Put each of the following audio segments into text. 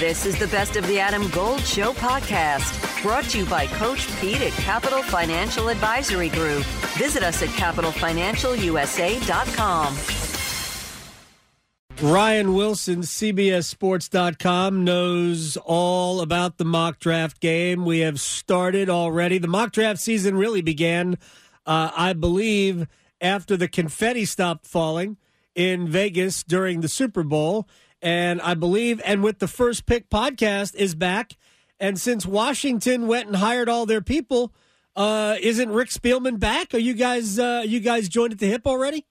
This is the Best of the Adam Gold Show podcast, brought to you by Coach Pete at Capital Financial Advisory Group. Visit us at capitalfinancialusa.com. Ryan Wilson, CBSSports.com, knows all about the mock draft game. We have started already. The mock draft season really began, uh, I believe, after the confetti stopped falling in Vegas during the Super Bowl. And I believe, and with the first pick podcast is back. And since Washington went and hired all their people, uh, isn't Rick Spielman back? Are you guys, uh, you guys joined at the hip already?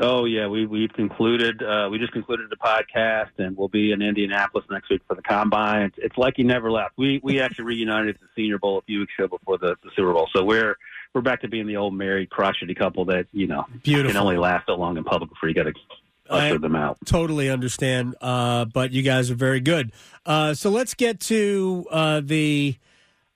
Oh yeah, we we've concluded. Uh, we just concluded the podcast, and we'll be in Indianapolis next week for the combine. It's, it's like he never left. We we actually reunited at the Senior Bowl a few weeks ago before the, the Super Bowl, so we're we're back to being the old married crotchety couple that you know Beautiful. can only last so long in public before you got to usher them out. Totally understand, uh, but you guys are very good. Uh, so let's get to uh, the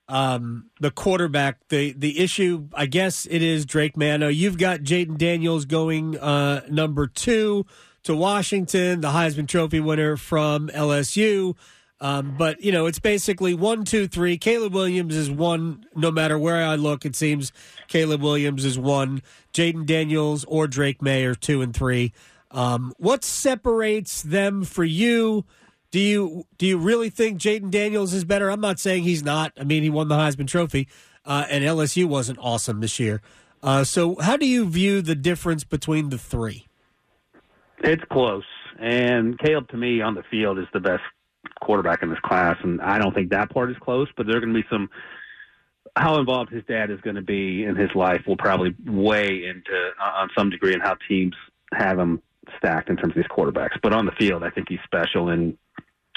um, the quarterback. The the issue, I guess, it is Drake Maye. You've got Jayden Daniels going uh, number two to Washington, the Heisman Trophy winner from LSU. Um, but you know, it's basically one, two, three. Caleb Williams is one. No matter where I look, it seems Caleb Williams is one. Jayden Daniels or Drake Maye are two and three. Um, what separates them for you? Do you do you really think Jayden Daniels is better? I'm not saying he's not. I mean, he won the Heisman Trophy, uh, and LSU wasn't awesome this year. Uh, so, how do you view the difference between the three? It's close, and Caleb to me on the field is the best quarterback in this class, and I don't think that part is close. But there are going to be some. How involved his dad is going to be in his life will probably weigh into uh, on some degree in how teams have him stacked in terms of these quarterbacks. But on the field, I think he's special, and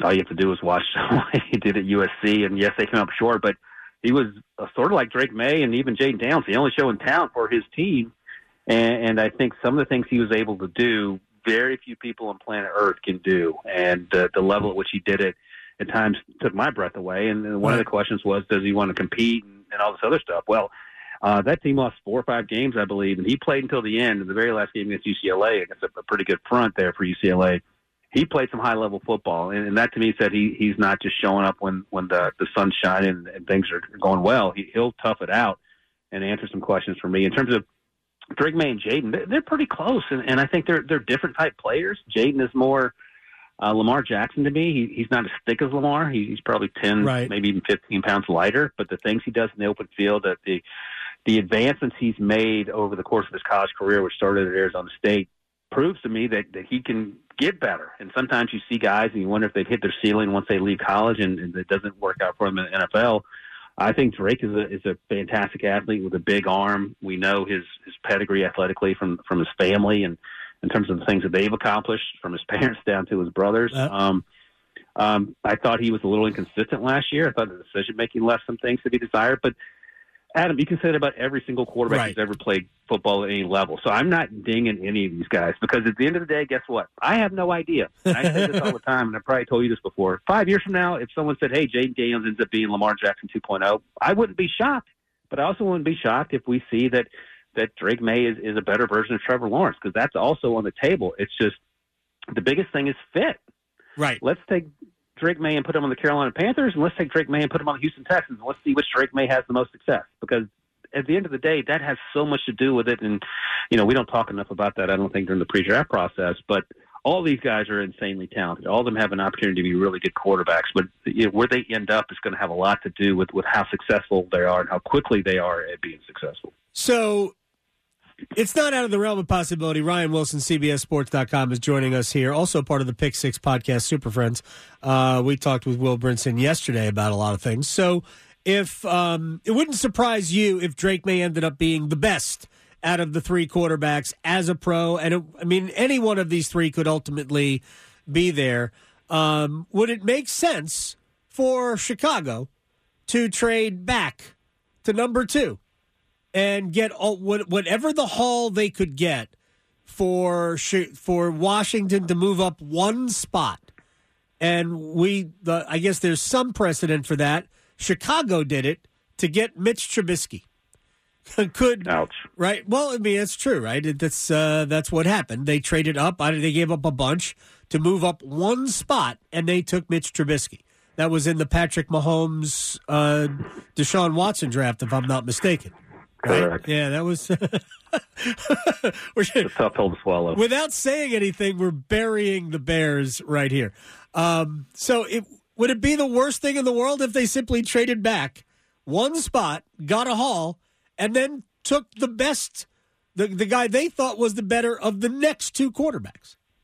all you have to do is watch what he did at USC. And yes, they came up short, but he was uh, sort of like Drake Maye and even Jayden Downs, the only show in town for his team. And, and I think some of the things he was able to do, very few people on planet Earth can do. And uh, the level at which he did it at times took my breath away. And, one of the questions was, does he want to compete and, and all this other stuff? Well, uh, that team lost four or five games, I believe, and he played until the end. In the very last game against UCLA, against a, a pretty good front there for UCLA, he played some high level football, and, and that to me said he he's not just showing up when when the the sun's shining and, and things are going well. He, he'll tough it out and answer some questions for me in terms of Drake Maye and Jayden. They're, they're pretty close, and, and I think they're they're different type players. Jayden is more. Uh, Lamar Jackson to me, he, he's not as thick as Lamar. He, he's probably ten, Right. maybe even fifteen pounds lighter. But the things he does in the open field, that the the advancements he's made over the course of his college career, which started at Arizona State, proves to me that, that he can get better. And sometimes you see guys and you wonder if they've hit their ceiling once they leave college and, and it doesn't work out for them in the NFL. I think Drake is a is a fantastic athlete with a big arm. We know his his pedigree athletically from from his family and in terms of the things that they've accomplished from his parents down to his brothers. Uh, Um, um, I thought he was a little inconsistent last year. I thought the decision making left some things to be desired. But Adam, you can say that about every single quarterback Right. who's ever played football at any level. So I'm not dinging any of these guys because at the end of the day, guess what? I have no idea. And I say this all the time, and I probably told you this before. Five years from now, if someone said, "Hey, Jayden Daniels ends up being Lamar Jackson 2.0," I wouldn't be shocked. But I also wouldn't be shocked if we see that that Drake Maye is, is a better version of Trevor Lawrence because that's also on the table. It's just the biggest thing is fit. Right. Let's take Drake Maye and put him on the Carolina Panthers, and let's take Drake Maye and put him on the Houston Texans, and let's see which Drake Maye has the most success. Because at the end of the day, that has so much to do with it. And you know, we don't talk enough about that. I don't think during the pre-draft process, but all these guys are insanely talented. All of them have an opportunity to be really good quarterbacks, but you know, where they end up is going to have a lot to do with with how successful they are and how quickly they are at being successful. So it's not out of the realm of possibility. Ryan Wilson, CBSSports.com, is joining us here. Also part of the Pick Six podcast, Super Friends. Uh, we talked with Will Brinson yesterday about a lot of things. So if um, it wouldn't surprise you if Drake Maye ended up being the best out of the three quarterbacks as a pro, and it, I mean any one of these three could ultimately be there. Um, would it make sense for Chicago to trade back to number two? And get all, what, whatever the haul they could get for for Washington to move up one spot. And we, the, I guess there's some precedent for that. Chicago did it to get Mitch Trubisky. Could Ouch. right? Well, I mean that's true, right? That's uh, that's what happened. They traded up. They gave up a bunch to move up one spot, and they took Mitch Trubisky. That was in the Patrick Mahomes, uh, Deshaun Watson draft, if I'm not mistaken. Correct. Yeah, that was. it's a tough pill to swallow. Without saying anything, we're burying the Bears right here. Um, so, it, would it be the worst thing in the world if they simply traded back one spot, got a haul, and then took the best, the, the guy they thought was the better of the next two quarterbacks?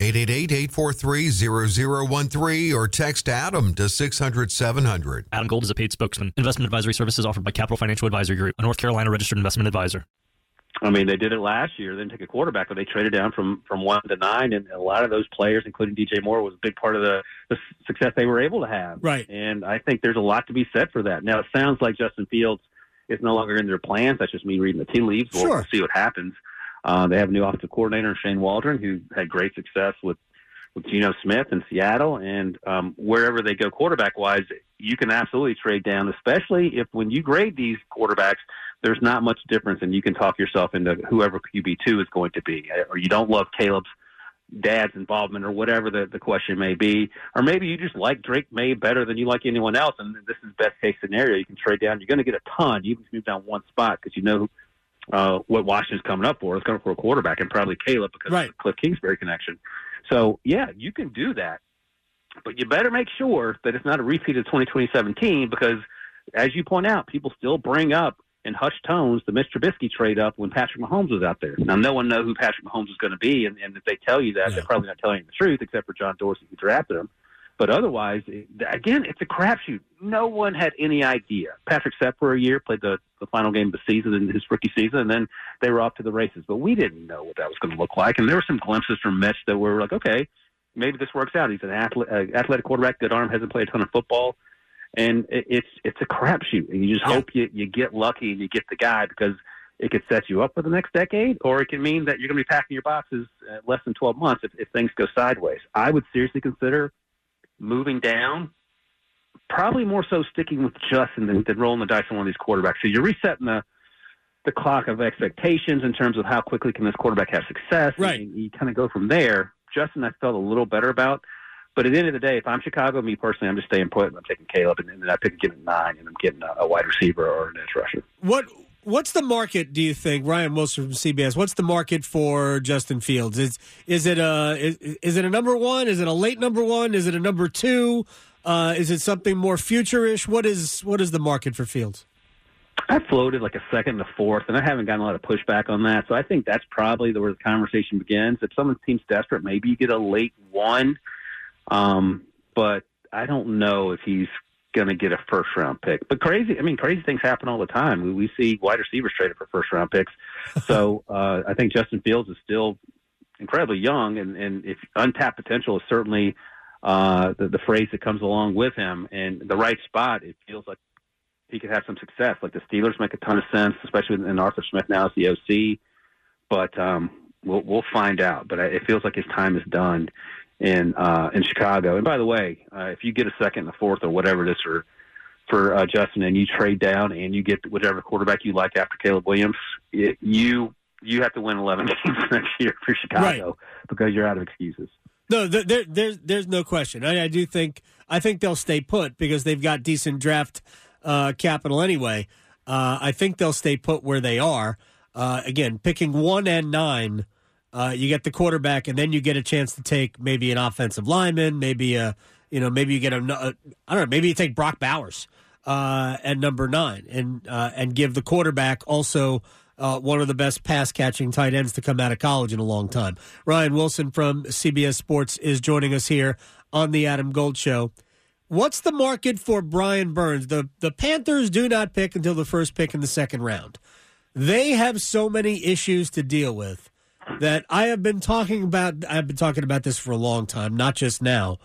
888 843 or text Adam to 600 700. Adam Gold is a paid spokesman. Investment advisory services offered by Capital Financial Advisory Group, a North Carolina registered investment advisor. I mean, they did it last year. They didn't take a quarterback, but they traded down from from one to nine, and a lot of those players, including DJ Moore, was a big part of the, the success they were able to have. Right. And I think there's a lot to be said for that. Now, it sounds like Justin Fields is no longer in their plans. That's just me reading the tea leaves. We'll, Sure. we'll see what happens. Uh, they have a new offensive coordinator, Shane Waldron, who had great success with with Geno Smith in Seattle, and um, wherever they go quarterback wise, you can absolutely trade down, especially if when you grade these quarterbacks, there's not much difference, and you can talk yourself into whoever QB two is going to be, or you don't love Caleb's dad's involvement, or whatever the, the question may be, or maybe you just like Drake Maye better than you like anyone else, and this is best case scenario. You can trade down. You're going to get a ton. You can move down one spot because you know uh, what Washington's coming up for. It's coming up for a quarterback, and probably Caleb because Right. of the Cliff Kingsbury connection. So yeah, you can do that, but you better make sure that it's not a repeat of 2017 because, as you point out, people still bring up in hushed tones the Mitch Trubisky trade up when Patrick Mahomes was out there. Now, no one knows who Patrick Mahomes is going to be, and, and if they tell you that, Yeah. they're probably not telling you the truth, except for John Dorsey who drafted him. But otherwise, it- again, it's a crapshoot. No one had any idea. Patrick Sepp for a year played the, the final game of the season in his rookie season, and then they were off to the races. But we didn't know what that was going to look like. And there were some glimpses from Mitch that were like, okay, maybe this works out. He's an athlete, uh, athletic quarterback, good arm, hasn't played a ton of football, and it, it's it's a crapshoot. And you just hope you you get lucky and you get the guy because it could set you up for the next decade, or it can mean that you're going to be packing your boxes uh, less than 12 months if, if things go sideways. I would seriously consider moving down. Probably more so sticking with Justin than, than rolling the dice on one of these quarterbacks. So you're resetting the the clock of expectations in terms of how quickly can this quarterback have success. Right. And you kind of go from there. Justin, I felt a little better about. But at the end of the day, if I'm Chicago, me personally, I'm just staying put and I'm taking Caleb, and then I pick again at nine, and I'm getting a, a wide receiver or an edge rusher. What What's the market? Do you think Ryan Wilson from CBS? What's the market for Justin Fields? Is is it a is, is it a number one? Is it a late number one? Is it a number two? Uh, is it something more future-ish? What is what is the market for Fields? I floated like a second and a fourth, and I haven't gotten a lot of pushback on that. So I think that's probably where the conversation begins. If someone seems desperate, maybe you get a late one. Um, but I don't know if he's going to get a first round pick. But crazy, I mean, crazy things happen all the time. We, we see wide receivers traded for first round picks. So uh, I think Justin Fields is still incredibly young, and, and if untapped potential is certainly uh, the, the phrase that comes along with him. And the right spot, it feels like he could have some success. Like the Steelers make a ton of sense, especially in Arthur Smith now as the OC. But um, we'll we'll find out. But it feels like his time is done in uh, in Chicago. And by the way, uh, if you get a second, and a fourth, or whatever it is for for uh, Justin, and you trade down and you get whatever quarterback you like after Caleb Williams, it, you you have to win 11 games next year for Chicago because you're out of excuses. No, there, there, there's there's no question. I, I do think I think they'll stay put because they've got decent draft uh, capital anyway. Uh, I think they'll stay put where they are. Uh, again, picking one and nine, uh, you get the quarterback, and then you get a chance to take maybe an offensive lineman, maybe a you know maybe you get a, I don't know maybe you take Brock Bowers uh, at number nine and uh, and give the quarterback also uh, one of the best pass catching tight ends to come out of college in a long time. Ryan Wilson from CBS Sports is joining us here on the Adam Gold Show. What's the market for Brian Burns? The the Panthers do not pick until the first pick in the second round. They have so many issues to deal with that I have been talking about. I've been talking about this for a long time, not just now,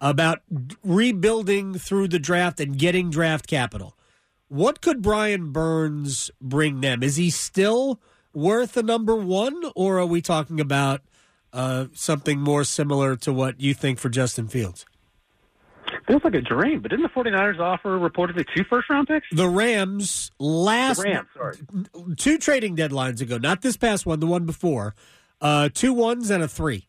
about rebuilding through the draft and getting draft capital. What could Brian Burns bring them? Is he still worth a number one, or are we talking about uh, something more similar to what you think for Justin Fields? Feels like a dream, but didn't the 49ers offer reportedly two first round picks? The Rams last The Rams, sorry. two trading deadlines ago, not this past one, the one before, uh, two ones and a three.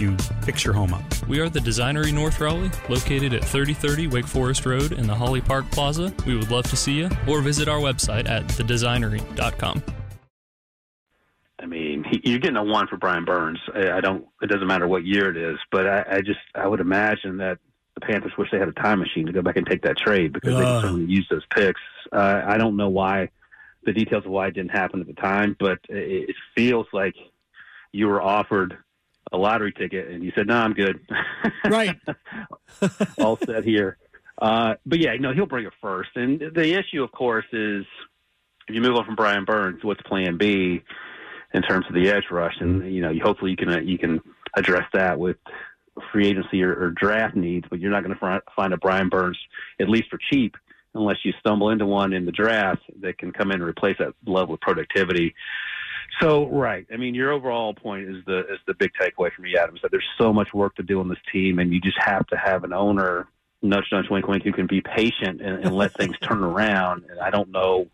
you fix your home up. We are the Designery North Raleigh, located at 3030 Wake Forest Road in the Holly Park Plaza. We would love to see you, or visit our website at thedesignery.com. I mean, he, you're getting a one for Brian Burns. I, I don't. It doesn't matter what year it is, but I, I just I would imagine that the Panthers wish they had a time machine to go back and take that trade because they Ugh. can certainly use those picks. Uh, I don't know why the details of why it didn't happen at the time, but it, it feels like you were offered a lottery ticket and you said, "No, I'm good." Right. all set here. Uh, but yeah, no, he'll bring it first. And the issue, of course, is if you move on from Brian Burns, what's Plan B in terms of the edge rush? And you know, you, hopefully you can uh, you can address that with free agency or, or draft needs. But you're not going to find a Brian Burns at least for cheap unless you stumble into one in the draft that can come in and replace that level of productivity. So right, I mean, your overall point is the is the big takeaway from me, Adam. Is that there's so much work to do on this team, and you just have to have an owner, nudge, nudge, wink, wink, who can be patient and, and let things turn around. And I don't know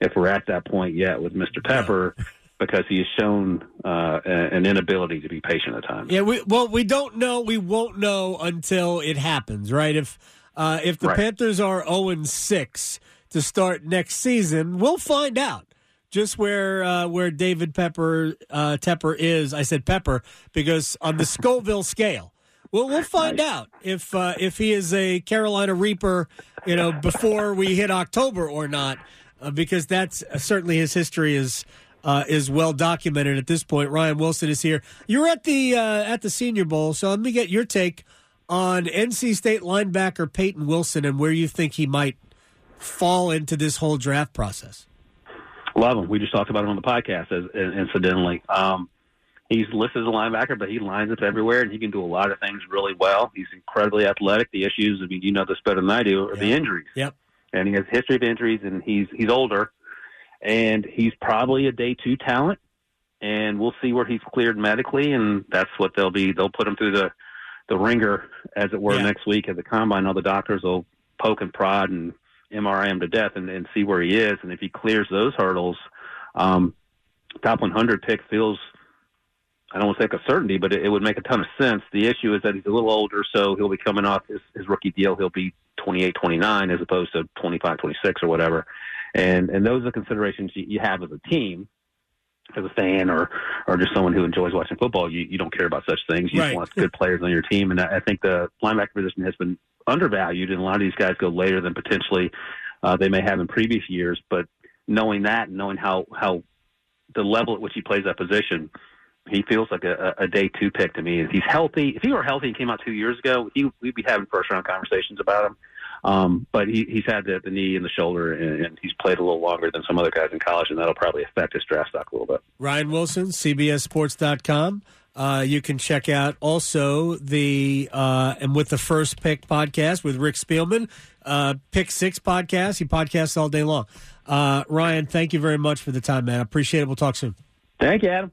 if we're at that point yet with Mr. Pepper. Because he has shown uh, an inability to be patient at times. Yeah, we, well, we don't know. We won't know until it happens, right? If uh, if the Right. Panthers are zero and six to start next season, we'll find out just where uh, where David Pepper uh, Tepper is. I said Pepper because on the Scoville scale. Well, we'll find out if uh, if he is a Carolina Reaper, you know, before we hit October or not, uh, because that's uh, certainly his history is uh, is well documented at this point. Ryan Wilson is here. You're at the uh, at the Senior Bowl, so let me get your take on NC State linebacker Payton Wilson and where you think he might fall into this whole draft process. Love him. We just talked about him on the podcast, as, incidentally. Um, he's listed as a linebacker, but he lines up everywhere, and he can do a lot of things really well. He's incredibly athletic. The issues, I mean, you know this better than I do, are the injuries. Yep. And he has a history of injuries, and he's he's older, and he's probably a day two talent. And we'll see where he's cleared medically, and that's what they'll be. They'll put him through the the ringer, as it were, Yeah. next week at the combine. All the doctors will poke and prod and MRI him to death and, and see where he is. And if he clears those hurdles, um, top 100 pick feels, I don't want to say like a certainty, but it, it would make a ton of sense. The issue is that he's a little older, so he'll be coming off his, his rookie deal. He'll be 28, 29 as opposed to 25, 26 or whatever. And, and those are the considerations you, you have as a team. As a fan or, or just someone who enjoys watching football, you, you don't care about such things. You Right. just want good players on your team. And I I think the linebacker position has been undervalued, and a lot of these guys go later than potentially uh, they may have in previous years. But knowing that, and knowing how how the level at which he plays that position, he feels like a, a day two pick to me. If he's healthy, if he were healthy and came out two years ago, he, we'd be having first round conversations about him. Um, but he, he's had the, the knee and the shoulder, and, and he's played a little longer than some other guys in college, and that'll probably affect his draft stock a little bit. Ryan Wilson, CBSSports.com. Uh, you can check out also the uh, and with the first pick podcast with Rick Spielman, uh, pick six podcast. He podcasts all day long. Uh, Ryan, thank you very much for the time, man. I appreciate it. We'll talk soon. Thank you, Adam.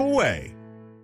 away.